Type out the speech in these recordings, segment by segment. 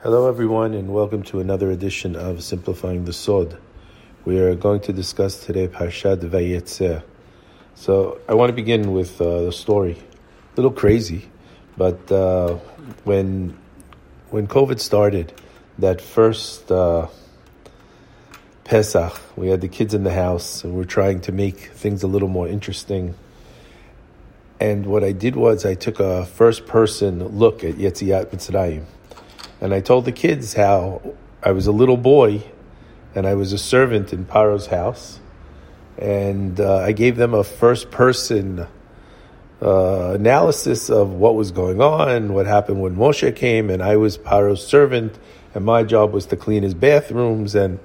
Hello, everyone, and welcome to another edition of Simplifying the Sod. We are going to discuss today Parshat Vayetze. So, I want to begin with uh, the story. A little crazy, but uh, when when COVID started, that first uh, Pesach, we had the kids in the house, and we are trying to make things a little more interesting. And what I did was I took a first person look at Yetziat Mitzrayim and I told the kids how I was a little boy and I was a servant in Paro's house. And uh, I gave them a first person uh, analysis of what was going on, what happened when Moshe came, and I was Paro's servant, and my job was to clean his bathrooms. And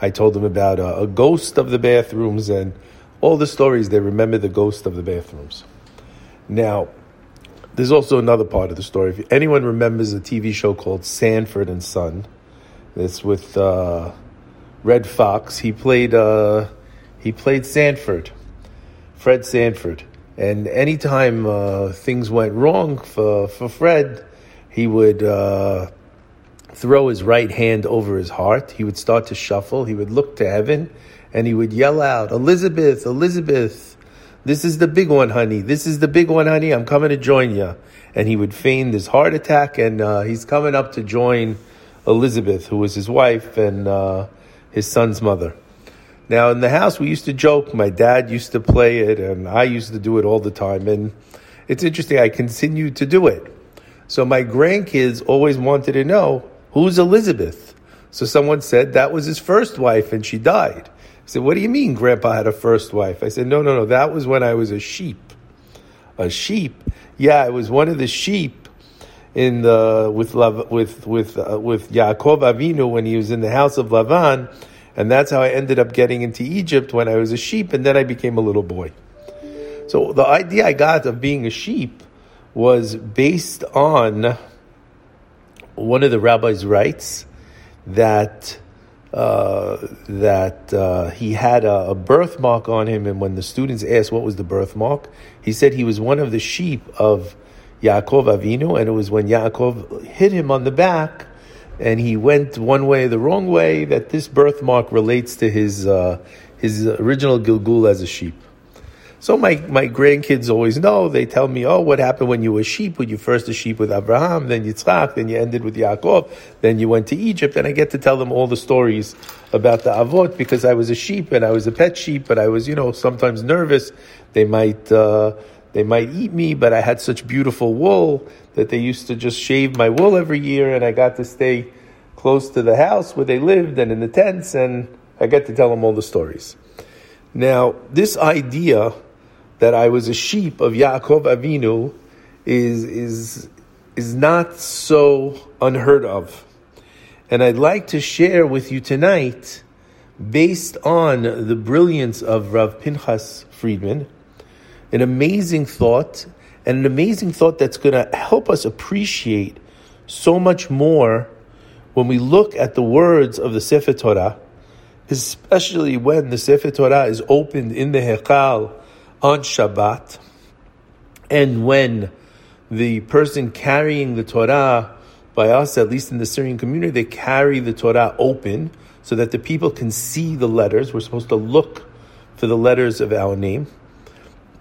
I told them about a, a ghost of the bathrooms and all the stories. They remember the ghost of the bathrooms. Now, there's also another part of the story. If anyone remembers a TV show called Sanford and Son, it's with uh, Redd Foxx. He played uh, he played Sanford, Fred Sanford, and anytime uh, things went wrong for for Fred, he would uh, throw his right hand over his heart. He would start to shuffle. He would look to heaven, and he would yell out, "Elizabeth, Elizabeth." This is the big one, honey. This is the big one, honey. I'm coming to join you. And he would feign this heart attack, and uh, he's coming up to join Elizabeth, who was his wife and uh, his son's mother. Now, in the house, we used to joke. My dad used to play it, and I used to do it all the time. And it's interesting, I continue to do it. So my grandkids always wanted to know who's Elizabeth. So someone said that was his first wife, and she died. I said, What do you mean Grandpa had a first wife? I said, No, no, no, that was when I was a sheep. A sheep? Yeah, I was one of the sheep in the with with with uh, with Yaakov Avinu when he was in the house of Lavan, and that's how I ended up getting into Egypt when I was a sheep, and then I became a little boy. So the idea I got of being a sheep was based on one of the rabbis writes that uh, that uh, he had a, a, birthmark on him, and when the students asked what was the birthmark, he said he was one of the sheep of Yaakov Avinu, and it was when Yaakov hit him on the back, and he went one way the wrong way that this birthmark relates to his uh, his original Gilgul as a sheep. So my, my grandkids always know. They tell me, oh, what happened when you were sheep? When you first a sheep with Abraham, then Yitzchak, then you ended with Yaakov, then you went to Egypt. And I get to tell them all the stories about the Avot because I was a sheep and I was a pet sheep, but I was, you know, sometimes nervous. They might, uh, they might eat me, but I had such beautiful wool that they used to just shave my wool every year and I got to stay close to the house where they lived and in the tents and I get to tell them all the stories. Now, this idea that I was a sheep of Yaakov Avinu is, is, is not so unheard of. And I'd like to share with you tonight, based on the brilliance of Rav Pinchas Friedman, an amazing thought, and an amazing thought that's going to help us appreciate so much more when we look at the words of the Sefer Torah, especially when the Sefer Torah is opened in the Hekal on Shabbat, and when the person carrying the Torah by us, at least in the Syrian community, they carry the Torah open so that the people can see the letters. We're supposed to look for the letters of our name.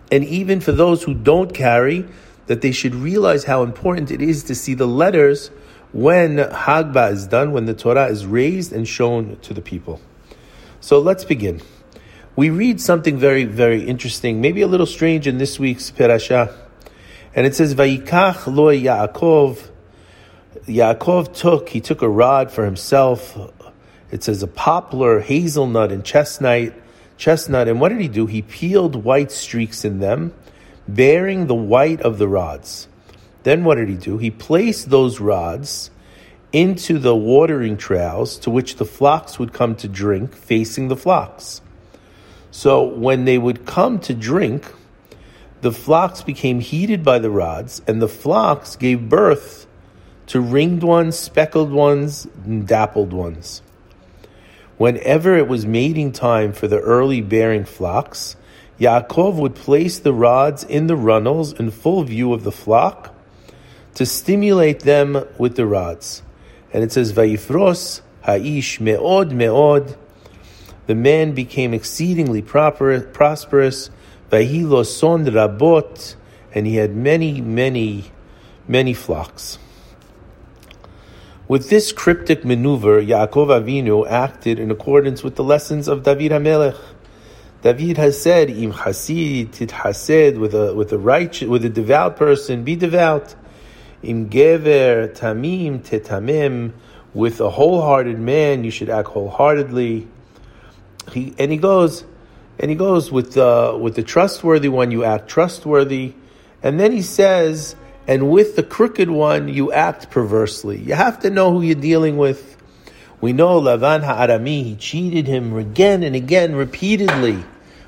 And even for those who don't carry, that they should realize how important it is to see the letters when Hagbah is done, when the Torah is raised and shown to the people. So let's begin we read something very, very interesting, maybe a little strange in this week's parasha. And it says, Vayikach lo Yaakov. Yaakov took, he took a rod for himself. It says a poplar, hazelnut, and chestnut. Chestnut. And what did he do? He peeled white streaks in them, bearing the white of the rods. Then what did he do? He placed those rods into the watering troughs to which the flocks would come to drink, facing the flocks. So when they would come to drink, the flocks became heated by the rods, and the flocks gave birth to ringed ones, speckled ones, and dappled ones. Whenever it was mating time for the early bearing flocks, Yaakov would place the rods in the runnels in full view of the flock to stimulate them with the rods. And it says, Vayifros ha'ish me'od me'od. The man became exceedingly proper, prosperous. Vayhi son rabot. And he had many, many, many flocks. With this cryptic maneuver, Yaakov Avinu acted in accordance with the lessons of David HaMelech. David has said, "Im hasid tit hased," with a with a righteous, with a devout person, be devout. Im gever tamim tetamim, with a wholehearted man, you should act wholeheartedly. He and he goes, and he goes with the with the trustworthy one, you act trustworthy, and then he says and with the crooked one, you act perversely. You have to know who you're dealing with. We know Lavan Ha'arami, he cheated him again and again, repeatedly.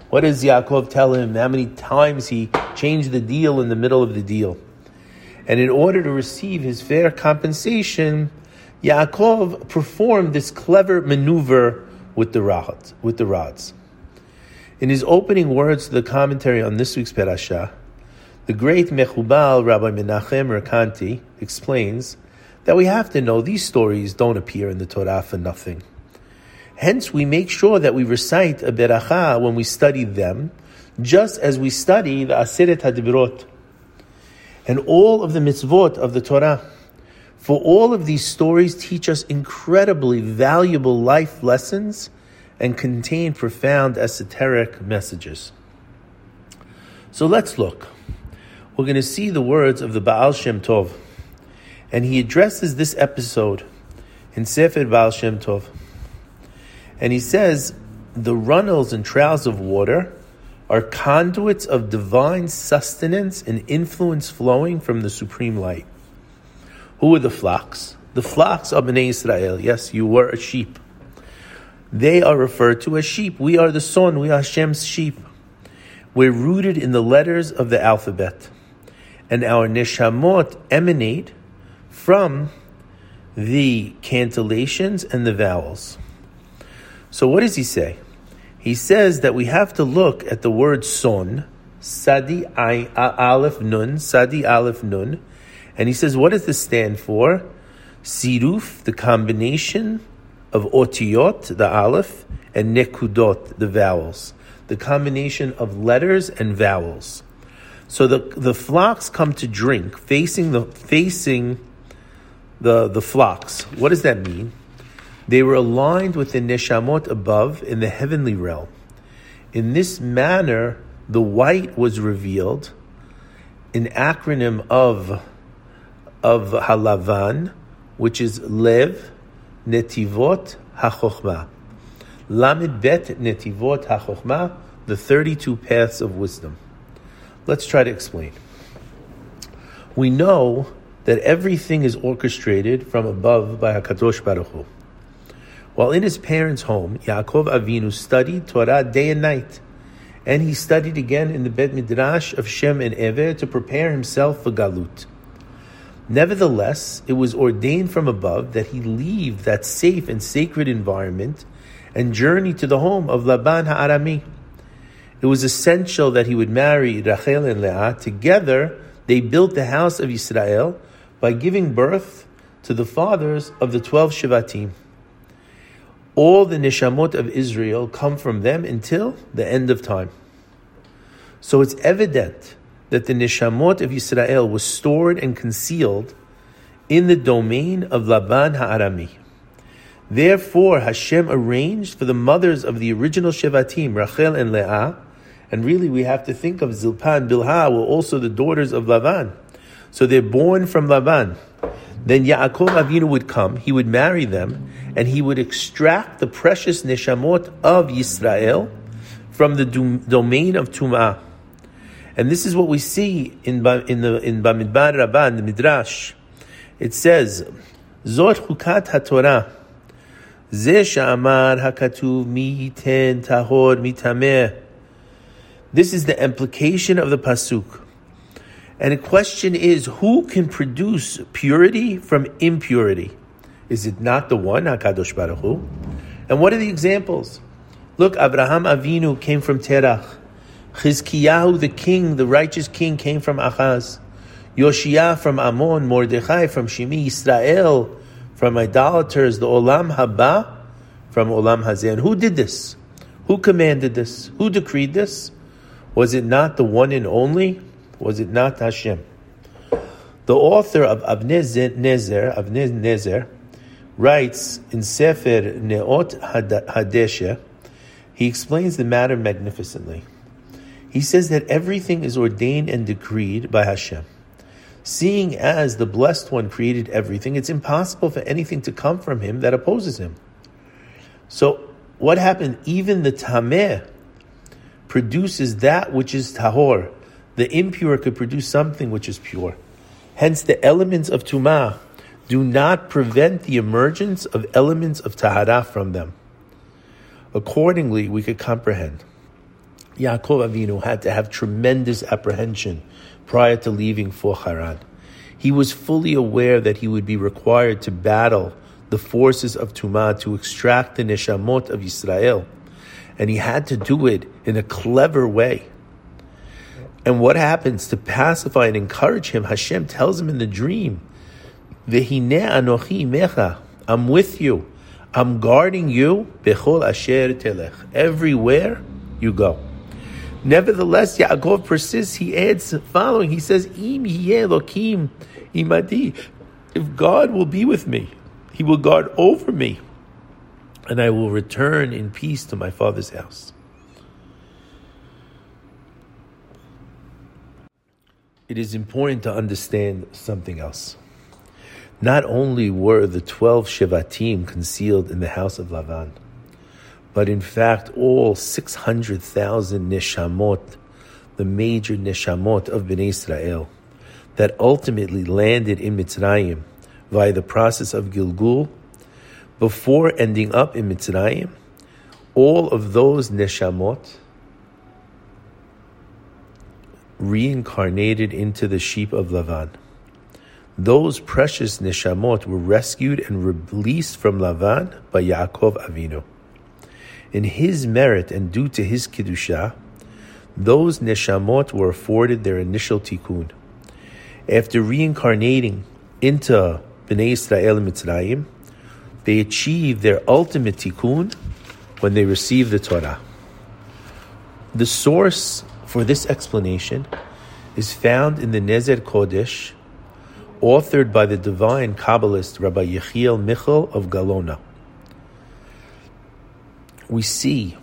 What does Yaakov tell him? How many times he changed the deal in the middle of the deal? And in order to receive his fair compensation, Yaakov performed this clever maneuver with the rods. With the rods. In his opening words to the commentary on this week's parasha, the great Mechubal Rabbi Menachem Rekanti explains that we have to know these stories don't appear in the Torah for nothing. Hence, we make sure that we recite a beracha when we study them, just as we study the Aseret HaDibirot and all of the mitzvot of the Torah. For all of these stories teach us incredibly valuable life lessons and contain profound esoteric messages. So let's look we're going to see the words of the Baal Shem Tov. And he addresses this episode in Sefer Baal Shem Tov. And he says, the runnels and trails of water are conduits of divine sustenance and influence flowing from the supreme light. Who are the flocks? The flocks of Bnei Israel. Yes, you were a sheep. They are referred to as sheep. We are the son. We are Hashem's sheep. We're rooted in the letters of the alphabet and our neshamot emanate from the cantillations and the vowels. So what does he say? He says that we have to look at the word son, sadi aleph nun, sadi aleph nun, and he says, what does this stand for? Siruf, the combination of otiyot, the aleph, and nekudot, the vowels. The combination of letters and vowels. So the the flocks come to drink facing the facing the the flocks. What does that mean? They were aligned with the neshamot above in the heavenly realm. In this manner, the white was revealed, an acronym of of halavan, which is lev netivot hachochma. Lamed bet netivot hachochma, the thirty-two paths of wisdom. Let's try to explain. We know that everything is orchestrated from above by Hakadosh Baruch Hu. While in his parents' home, Yaakov Avinu studied Torah day and night, and he studied again in the Bet Midrash of Shem and Ever to prepare himself for Galut. Nevertheless, it was ordained from above that he leave that safe and sacred environment and journey to the home of Laban Ha'arami. It was essential that he would marry Rachel and Leah. Together, they built the house of Israel by giving birth to the fathers of the 12 Shivatim. All the neshamot of Israel come from them until the end of time. So it's evident that the neshamot of Israel was stored and concealed in the domain of Laban Ha'arami. Therefore, Hashem arranged for the mothers of the original Shevatim, Rachel and Leah, and really, we have to think of Zilpah and Bilhah were also the daughters of Laban. So they're born from Laban. Then Yaakov Avinu would come, he would marry them, and he would extract the precious neshamot of Yisrael from the domain of Tum'ah. And this is what we see in, in the in Bamidbar Rabbah, in the Midrash. It says, Zot chukat haTorah, Zeh she'amar hakatuv mi ten tahor mitameh. This is the implication of the pasuk. And the question is, who can produce purity from impurity? Is it not the one, Hakadosh Baruch Hu? And what are the examples? Look, Abraham Avinu came from Terach. Chizkiyahu, the king, the righteous king, came from Achaz. Yoshia from Ammon, Mordechai from Shimi, Israel from idolaters the Olam Haba from Olam. And who did this? Who commanded this? Who decreed this? Was it not the one and only? Was it not Hashem? The author of Avnei Nezer, Nezer, writes in Sefer Neot Hadeshe, he explains the matter magnificently. He says that everything is ordained and decreed by Hashem. Seeing as the Blessed One created everything, it's impossible for anything to come from Him that opposes Him. So, what happened? Even the Tameh produces that which is Tahor. The impure could produce something which is pure. Hence, the elements of Tumah do not prevent the emergence of elements of Tahara from them. Accordingly, we could comprehend. Yaakov Avinu had to have tremendous apprehension prior to leaving for Haran. He was fully aware that he would be required to battle the forces of Tumah to extract the neshamot of Israel, and he had to do it in a clever way. And what happens to pacify and encourage him? Hashem tells him in the dream, "Vehine anochi mecha, I'm with you. I'm guarding you. Bechol asher telech. Everywhere you go." Nevertheless, Yaakov persists. He adds following. He says, "Im Elokim imadi." If God will be with me, He will guard over me, and I will return in peace to my father's house. It is important to understand something else. Not only were the twelve Shevatim concealed in the house of Lavan, but in fact, all 600,000 neshamot, the major neshamot of Bnei Israel, that ultimately landed in Mitzrayim via the process of Gilgul, before ending up in Mitzrayim, all of those neshamot reincarnated into the sheep of Lavan. Those precious neshamot were rescued and released from Lavan by Yaakov Avinu in his merit and due to his Kiddusha, those neshamot were afforded their initial tikkun. After reincarnating into Bnei Israel Mitzrayim, they achieved their ultimate tikkun when they received the Torah. The source for this explanation is found in the Nezer Kodesh, authored by the divine Kabbalist Rabbi Yechiel Michal of Galona we see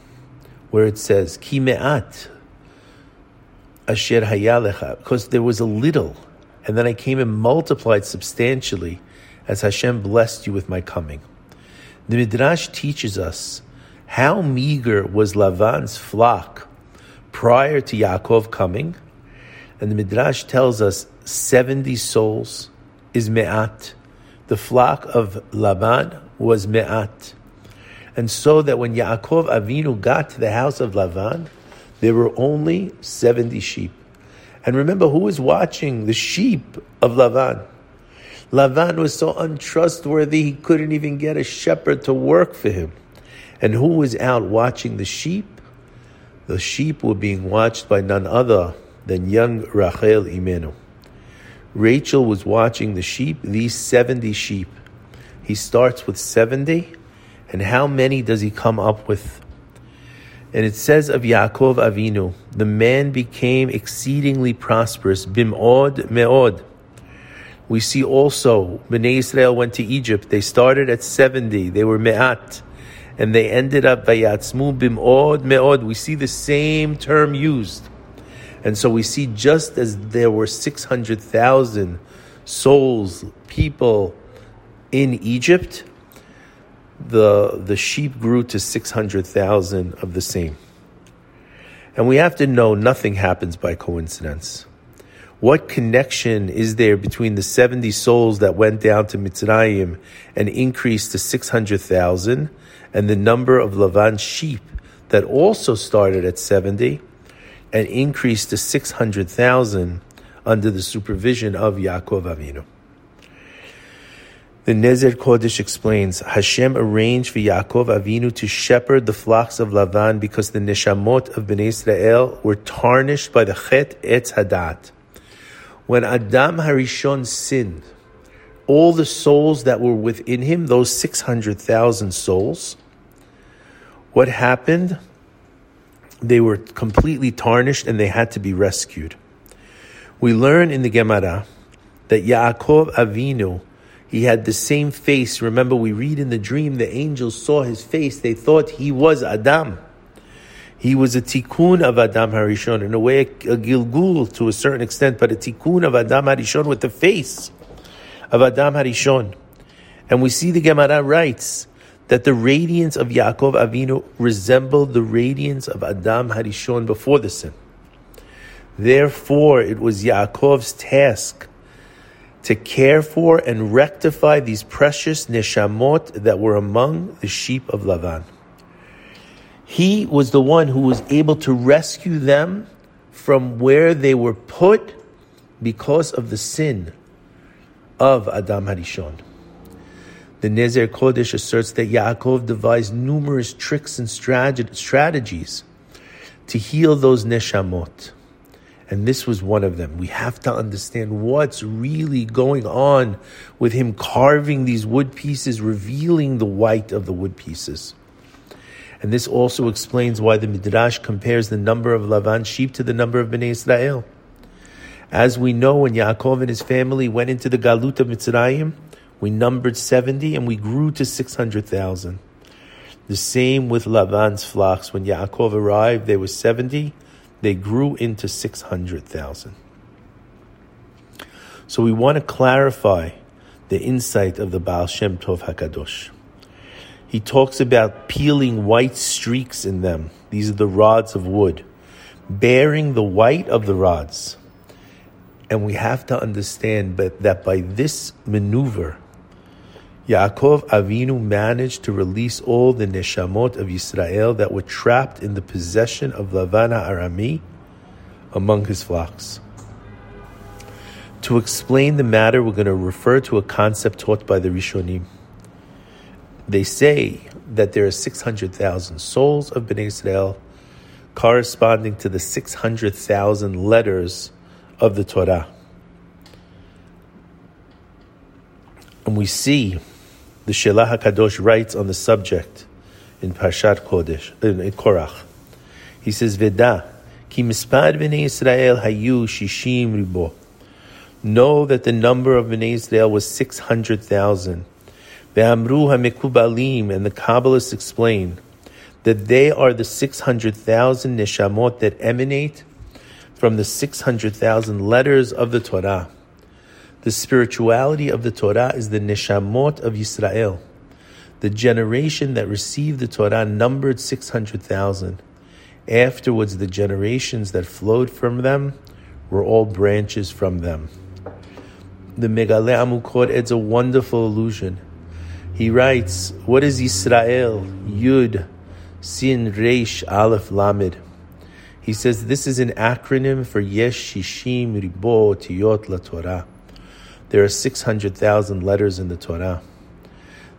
where it says ki me'at asher hayalecha, because there was a little, and then I came and multiplied substantially as Hashem blessed you with my coming. The Midrash teaches us how meager was Lavan's flock prior to Yaakov coming, and the Midrash tells us 70 souls is me'at. The flock of Laban was me'at and so that when Yaakov Avinu got to the house of Lavan, there were only 70 sheep. And remember, who was watching the sheep of Lavan? Lavan was so untrustworthy, he couldn't even get a shepherd to work for him. And who was out watching the sheep? The sheep were being watched by none other than young Rachel Imenu. Rachel was watching the sheep, these 70 sheep. He starts with 70 and how many does he come up with? And it says of Yaakov Avinu, the man became exceedingly prosperous, bim'od me'od. We see also, Bnei Israel went to Egypt. They started at 70. They were me'at. And they ended up vayatzmu bim'od me'od. We see the same term used. And so we see just as there were 600,000 souls, people in Egypt, the, the sheep grew to 600,000 of the same. And we have to know nothing happens by coincidence. What connection is there between the 70 souls that went down to Mitzrayim and increased to 600,000 and the number of Lavan sheep that also started at 70 and increased to 600,000 under the supervision of Yaakov Avinu? The Nezer Kodesh explains, Hashem arranged for Yaakov Avinu to shepherd the flocks of Lavan because the neshamot of Bnei Israel were tarnished by the Chet Etz Hadat. When Adam Harishon sinned, all the souls that were within him, those 600,000 souls, what happened? They were completely tarnished and they had to be rescued. We learn in the Gemara that Yaakov Avinu, he had the same face. Remember, we read in the dream the angels saw his face. They thought he was Adam. He was a tikkun of Adam Harishon, in a way, a, gilgul to a certain extent, but a tikkun of Adam Harishon with the face of Adam Harishon. And we see the Gemara writes that the radiance of Yaakov Avinu resembled the radiance of Adam Harishon before the sin. Therefore, it was Yaakov's task to care for and rectify these precious neshamot that were among the sheep of Lavan. He was the one who was able to rescue them from where they were put because of the sin of Adam Harishon. The Nezer Kodesh asserts that Yaakov devised numerous tricks and strategies to heal those neshamot. And this was one of them. We have to understand what's really going on with him carving these wood pieces, revealing the white of the wood pieces. And this also explains why the Midrash compares the number of Lavan sheep to the number of Bnei Israel. As we know, when Yaakov and his family went into the Galut of Mitzrayim, we numbered 70 and we grew to 600,000. The same with Lavan's flocks. When Yaakov arrived, there were 70 they grew into 600,000. So we want to clarify the insight of the Baal Shem Tov HaKadosh. He talks about peeling white streaks in them. These are the rods of wood, bearing the white of the rods. And we have to understand that by this maneuver, Yaakov Avinu managed to release all the neshamot of Israel that were trapped in the possession of Lavan Ha'arami among his flocks. To explain the matter, we're going to refer to a concept taught by the Rishonim. They say that there are 600,000 souls of Bnei Israel corresponding to the 600,000 letters of the Torah. And we see the Shelah HaKadosh writes on the subject in Parshat Kodesh, in, Korach. He says, Veda, ki mispad b'nei Israel hayu shishim ribo. Know that the number of b'nei Israel was 600,000. Ve'amru ha'mekubalim, and the Kabbalists explain that they are the 600,000 neshamot that emanate from the 600,000 letters of the Torah. The spirituality of the Torah is the neshamot of Yisrael. The generation that received the Torah numbered 600,000. Afterwards, the generations that flowed from them were all branches from them. The Megale Amukot adds a wonderful illusion. He writes, What is Israel? Yud, Sin, Reish, Aleph, Lamed. He says this is an acronym for Yesh Shishim Ribo Tiyot La Torah. There are 600,000 letters in the Torah.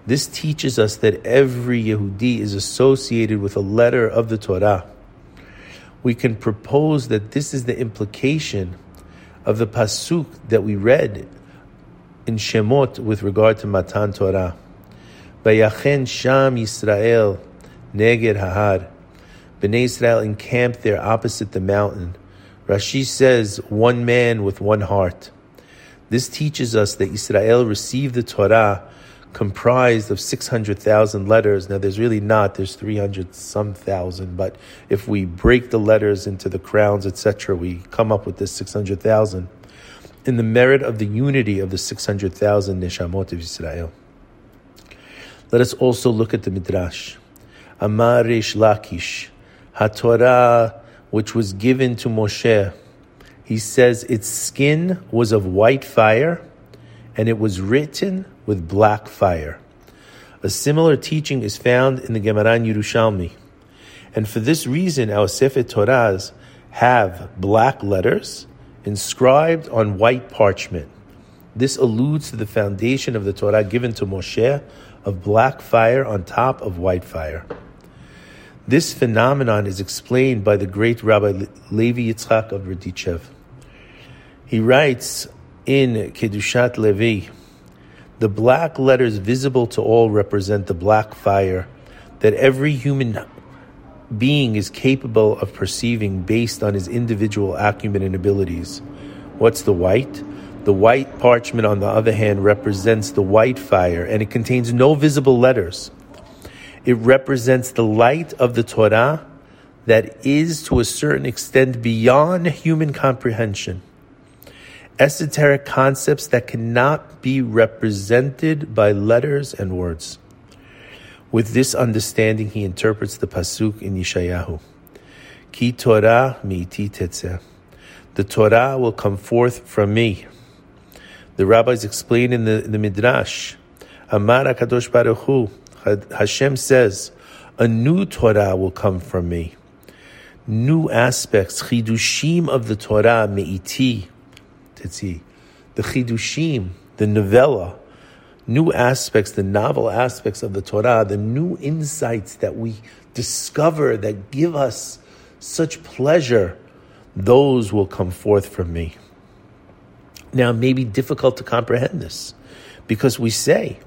This teaches us that every Yehudi is associated with a letter of the Torah. We can propose that this is the implication of the pasuk that we read in Shemot with regard to Matan Torah. Bayachen Sham Yisrael Neged Hahar. Bnei Israel encamped there opposite the mountain. Rashi says, one man with one heart. This teaches us that Israel received the Torah comprised of 600,000 letters. Now, there's really not, there's 300 some thousand, but if we break the letters into the crowns, etc., we come up with this 600,000 in the merit of the unity of the 600,000 Neshamot of Israel. Let us also look at the Midrash. Amar Reish Lakish, HaTorah, which was given to Moshe, he says its skin was of white fire and it was written with black fire. A similar teaching is found in the Gemara in Yerushalmi. And for this reason, our Sefer Torahs have black letters inscribed on white parchment. This alludes to the foundation of the Torah given to Moshe of black fire on top of white fire. This phenomenon is explained by the great Rabbi Levi Yitzchak of Berdichev. He writes in Kedushat Levi The black letters visible to all represent the black fire that every human being is capable of perceiving based on his individual acumen and abilities. What's the white? The white parchment, on the other hand, represents the white fire and it contains no visible letters. It represents the light of the Torah that is to a certain extent beyond human comprehension. Esoteric concepts that cannot be represented by letters and words. With this understanding, he interprets the pasuk in Yeshayahu. Ki Torah mi'iti tetzeh. The Torah will come forth from me. The rabbis explain in the, in the Midrash, Amar HaKadosh Baruch Hu, Hashem says, a new Torah will come from me. New aspects, chidushim of the Torah, me'iti, tetzi. The chidushim, the novella, new aspects, the novel aspects of the Torah, the new insights that we discover that give us such pleasure, those will come forth from me. Now, it may be difficult to comprehend this because we say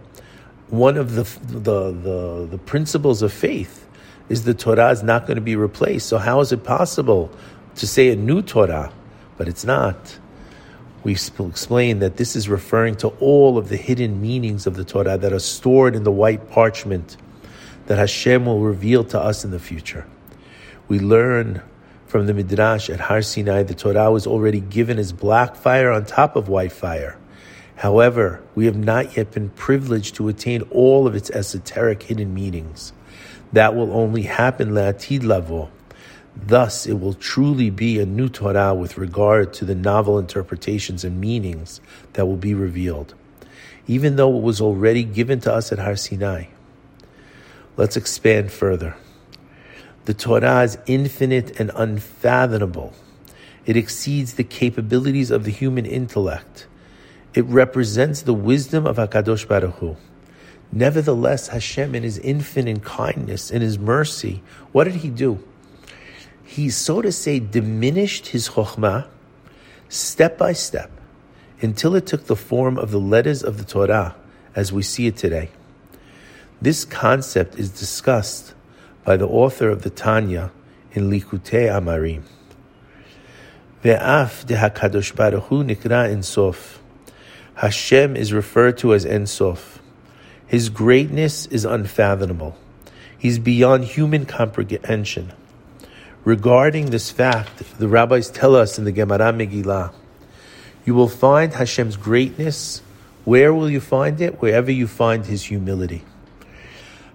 one of the, the, the, the principles of faith is the Torah is not going to be replaced. So, how is it possible to say a new Torah? But it's not we explain that this is referring to all of the hidden meanings of the Torah that are stored in the white parchment that Hashem will reveal to us in the future. We learn from the Midrash at Har Sinai the Torah was already given as black fire on top of white fire. However, we have not yet been privileged to attain all of its esoteric hidden meanings. That will only happen la'atid lavo, Thus, it will truly be a new Torah with regard to the novel interpretations and meanings that will be revealed, even though it was already given to us at Har Sinai. Let's expand further. The Torah is infinite and unfathomable. It exceeds the capabilities of the human intellect. It represents the wisdom of HaKadosh Baruch Hu. Nevertheless, Hashem, in His infinite kindness, in His mercy, what did He do? he, so to say, diminished his chokhmah step by step until it took the form of the letters of the Torah as we see it today. This concept is discussed by the author of the Tanya in Likutei Amarim. Ve'af de HaKadosh Baruch Hu nikra Ensof. Hashem is referred to as Ensof. His greatness is unfathomable. He's beyond human comprehension. Regarding this fact, the rabbis tell us in the Gemara Megillah, you will find Hashem's greatness. Where will you find it? Wherever you find His humility.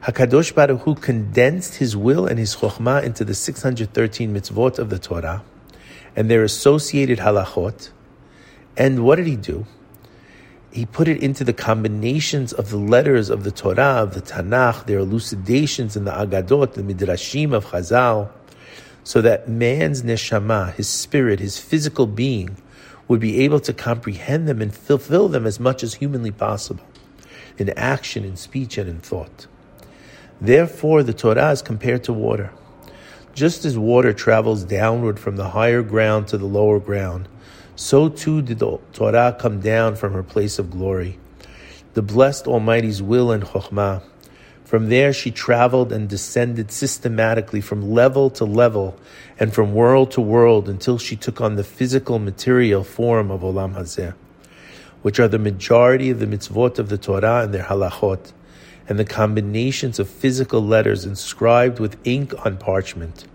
Hakadosh Baruch Hu condensed His will and His chokhmah into the 613 mitzvot of the Torah and their associated halachot. And what did He do? He put it into the combinations of the letters of the Torah, of the Tanakh, their elucidations in the Agadot, the Midrashim of Chazal so that man's neshama, his spirit, his physical being, would be able to comprehend them and fulfill them as much as humanly possible in action, in speech, and in thought. Therefore, the Torah is compared to water. Just as water travels downward from the higher ground to the lower ground, so too did the Torah come down from her place of glory. The blessed Almighty's will and chokhmah from there, she traveled and descended systematically from level to level and from world to world until she took on the physical material form of Olam Hazeh, which are the majority of the mitzvot of the Torah and their halachot, and the combinations of physical letters inscribed with ink on parchment.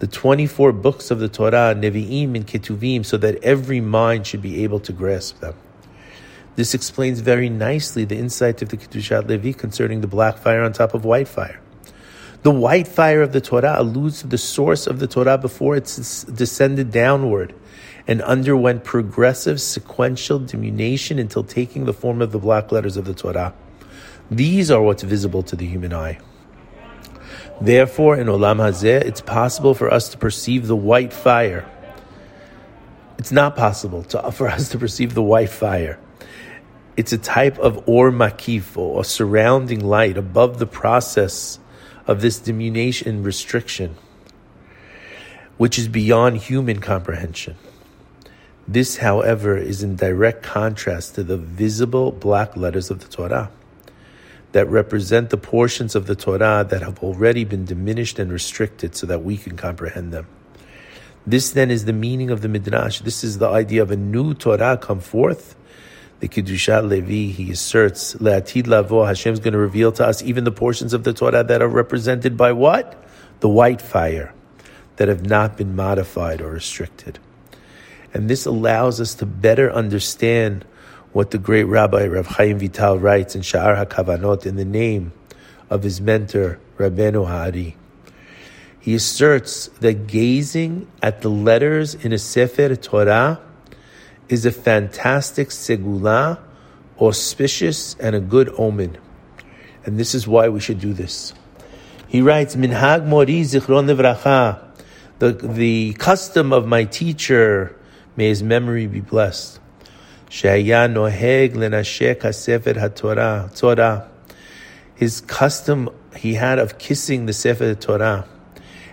The 24 books of the Torah, Nevi'im and Ketuvim, so that every mind should be able to grasp them. This explains very nicely the insight of the Kedushat Levi concerning the black fire on top of white fire. The white fire of the Torah alludes to the source of the Torah before it descended downward and underwent progressive sequential diminution until taking the form of the black letters of the Torah. These are what's visible to the human eye. Therefore, in Olam Hazeh, it's possible for us to perceive the white fire. It's not possible to, for us to perceive the white fire. It's a type of or makif, or surrounding light above the process of this diminution restriction, which is beyond human comprehension. This, however, is in direct contrast to the visible black letters of the Torah that represent the portions of the Torah that have already been diminished and restricted so that we can comprehend them. This then is the meaning of the Midrash. This is the idea of a new Torah come forth. The Kedushat Levi, he asserts, Le'atid lavo, Hashem is going to reveal to us even the portions of the Torah that are represented by what? The white fire, that have not been modified or restricted. And this allows us to better understand what the great Rabbi Rav Chaim Vital writes in Sha'ar HaKavanot in the name of his mentor, Rabbeinu HaAri. He asserts that gazing at the letters in a Sefer Torah is a fantastic segula, auspicious, and a good omen. And this is why we should do this. He writes, Minhag Mori Zichron the, the custom of my teacher, may his memory be blessed. שהיה נוהג לנשק הספר התורה, Torah. His custom he had of kissing the Sefer Torah,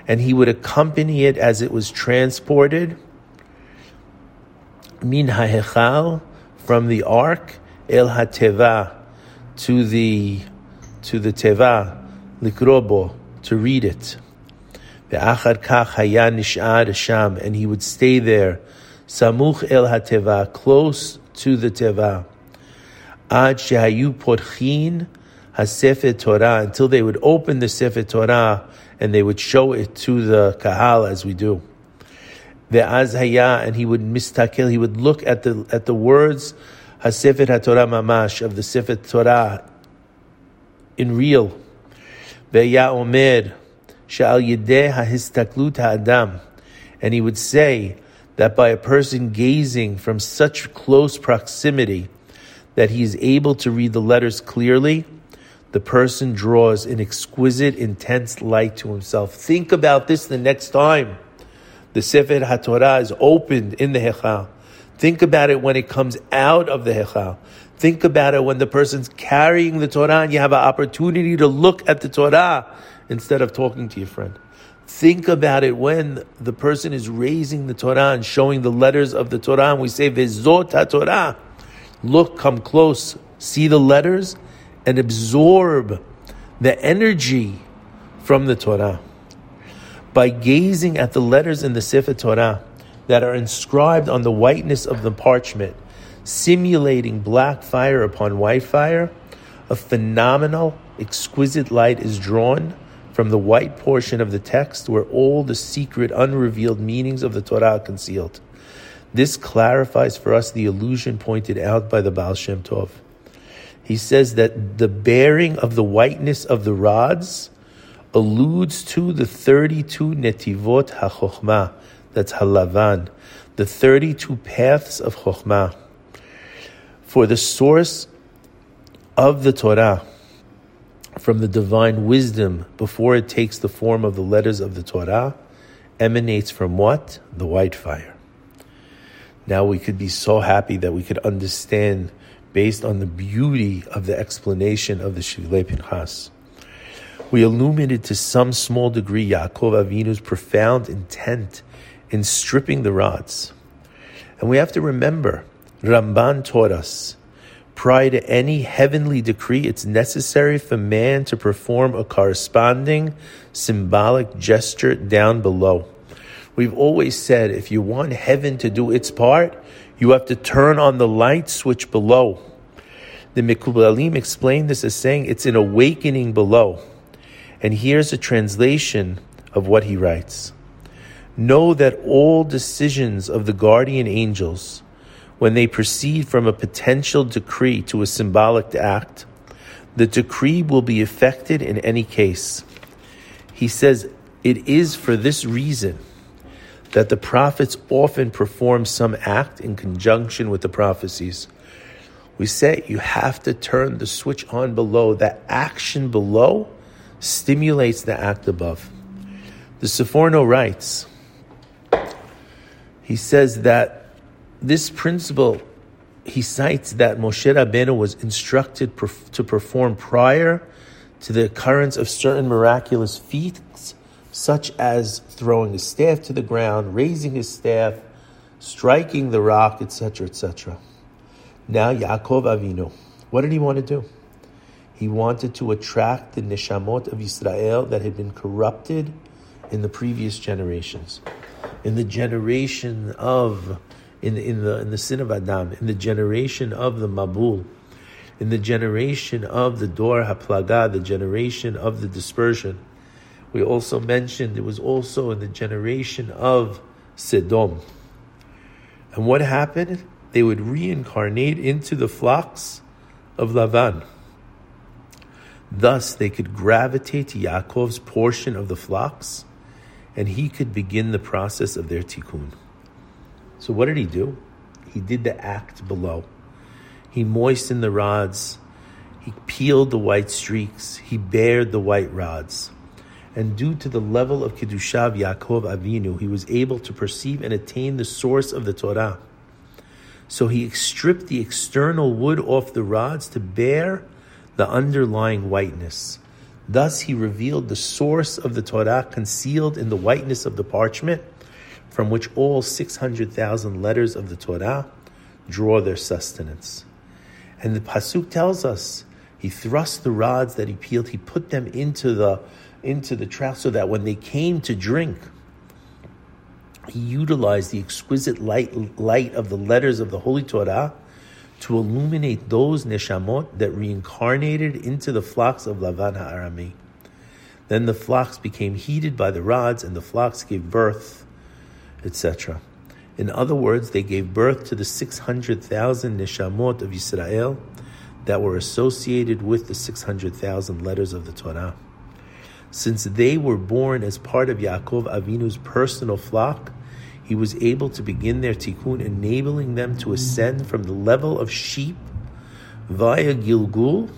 and he would accompany it as it was transported min ha'hechal from the ark el hateva to the to the teva likrobo to read it. Ve'achad kach haya nish'ad sham, and he would stay there, samuch el hateva, close to the Teva. Ad shehayu porchin haSefer Torah, until they would open the Sefer Torah and they would show it to the Kahal as we do. Ve'az haya, and he would mistakel, he would look at the, at the words haSefer HaTorah mamash, of the Sefer Torah in real. Ve'ya omer, she'al yedeh hahistaklut ha'adam, and he would say, that by a person gazing from such close proximity that he is able to read the letters clearly, the person draws an exquisite, intense light to himself. Think about this the next time the Sefer HaTorah is opened in the Hechal. Think about it when it comes out of the Hechal. Think about it when the person's carrying the Torah and you have an opportunity to look at the Torah instead of talking to your friend. Think about it when the person is raising the Torah and showing the letters of the Torah, and we say, Vezot Torah. Look, come close, see the letters, and absorb the energy from the Torah. By gazing at the letters in the Sefer Torah that are inscribed on the whiteness of the parchment, simulating black fire upon white fire, a phenomenal, exquisite light is drawn from the white portion of the text where all the secret, unrevealed meanings of the Torah are concealed. This clarifies for us the illusion pointed out by the Baal Shem Tov. He says that the bearing of the whiteness of the rods alludes to the 32 netivot ha that's halavan, the 32 paths of chokhmah. For the source of the Torah, from the divine wisdom before it takes the form of the letters of the Torah emanates from what? The white fire. Now we could be so happy that we could understand based on the beauty of the explanation of the Shvilei Pinchas. We illuminated to some small degree Yaakov Avinu's profound intent in stripping the rods. And we have to remember, Ramban taught us Prior to any heavenly decree, it's necessary for man to perform a corresponding symbolic gesture down below. We've always said if you want heaven to do its part, you have to turn on the light switch below. The Mikubalim explained this as saying it's an awakening below. And here's a translation of what he writes Know that all decisions of the guardian angels when they proceed from a potential decree to a symbolic act, the decree will be effected in any case. He says, It is for this reason that the prophets often perform some act in conjunction with the prophecies. We say you have to turn the switch on below. That action below stimulates the act above. The Seforno writes, he says that this principle, he cites that Moshe Rabbeinu was instructed perf- to perform prior to the occurrence of certain miraculous feats, such as throwing his staff to the ground, raising his staff, striking the rock, etc., etc. Now Yaakov Avinu, what did he want to do? He wanted to attract the neshamot of Israel that had been corrupted in the previous generations, in the generation of in the, in the in the sin of Adam, in the generation of the Mabul, in the generation of the Dor Haplaga, the generation of the dispersion. We also mentioned it was also in the generation of Sedom. And what happened? They would reincarnate into the flocks of Lavan. Thus, they could gravitate to Yaakov's portion of the flocks, and he could begin the process of their tikkun. So, what did he do? He did the act below. He moistened the rods, he peeled the white streaks, he bared the white rods. And due to the level of Kiddushav Yaakov Avinu, he was able to perceive and attain the source of the Torah. So he stripped the external wood off the rods to bare the underlying whiteness. Thus he revealed the source of the Torah concealed in the whiteness of the parchment, from which all 600,000 letters of the Torah draw their sustenance. And the Pasuk tells us he thrust the rods that he peeled, he put them into the into the trough so that when they came to drink, he utilized the exquisite light, light of the letters of the Holy Torah to illuminate those neshamot that reincarnated into the flocks of Lavan Ha'arami. Then the flocks became heated by the rods, and the flocks gave birth, etc. In other words, they gave birth to the 600,000 neshamot of Israel that were associated with the 600,000 letters of the Torah. Since they were born as part of Yaakov Avinu's personal flock, he was able to begin their tikkun, enabling them to ascend from the level of sheep via Gilgul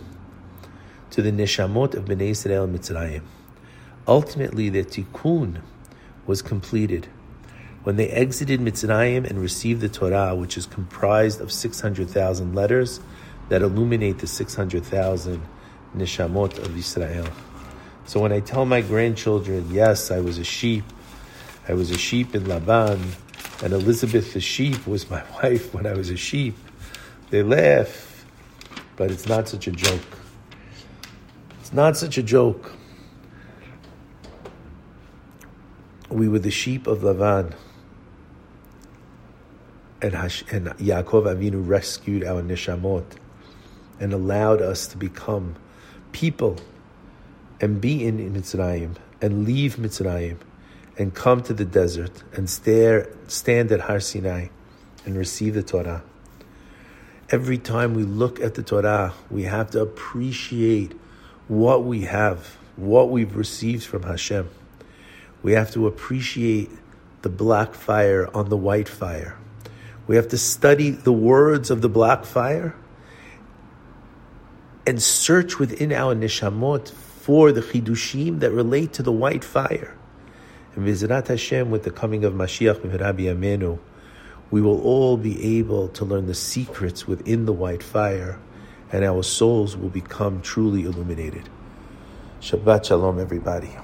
to the neshamot of Bnei Israel Mitzrayim. Ultimately, their tikkun was completed when they exited Mitzrayim and received the Torah, which is comprised of 600,000 letters that illuminate the 600,000 neshamot of Israel. So when I tell my grandchildren, yes, I was a sheep, I was a sheep in Laban, and Elizabeth the sheep was my wife when I was a sheep, they laugh, but it's not such a joke. It's not such a joke. We were the sheep of Lavan and, Hash, and Yaakov Avinu rescued our neshamot and allowed us to become people and be in, Mitzrayim and leave Mitzrayim and come to the desert and stare, stand at Har Sinai and receive the Torah. Every time we look at the Torah, we have to appreciate what we have, what we've received from Hashem. We have to appreciate the black fire on the white fire. We have to study the words of the black fire and search within our neshamot for the chidushim that relate to the white fire. And Vizrat Hashem, with the coming of Mashiach Rabbi Amenu, we will all be able to learn the secrets within the white fire, and our souls will become truly illuminated. Shabbat Shalom, everybody.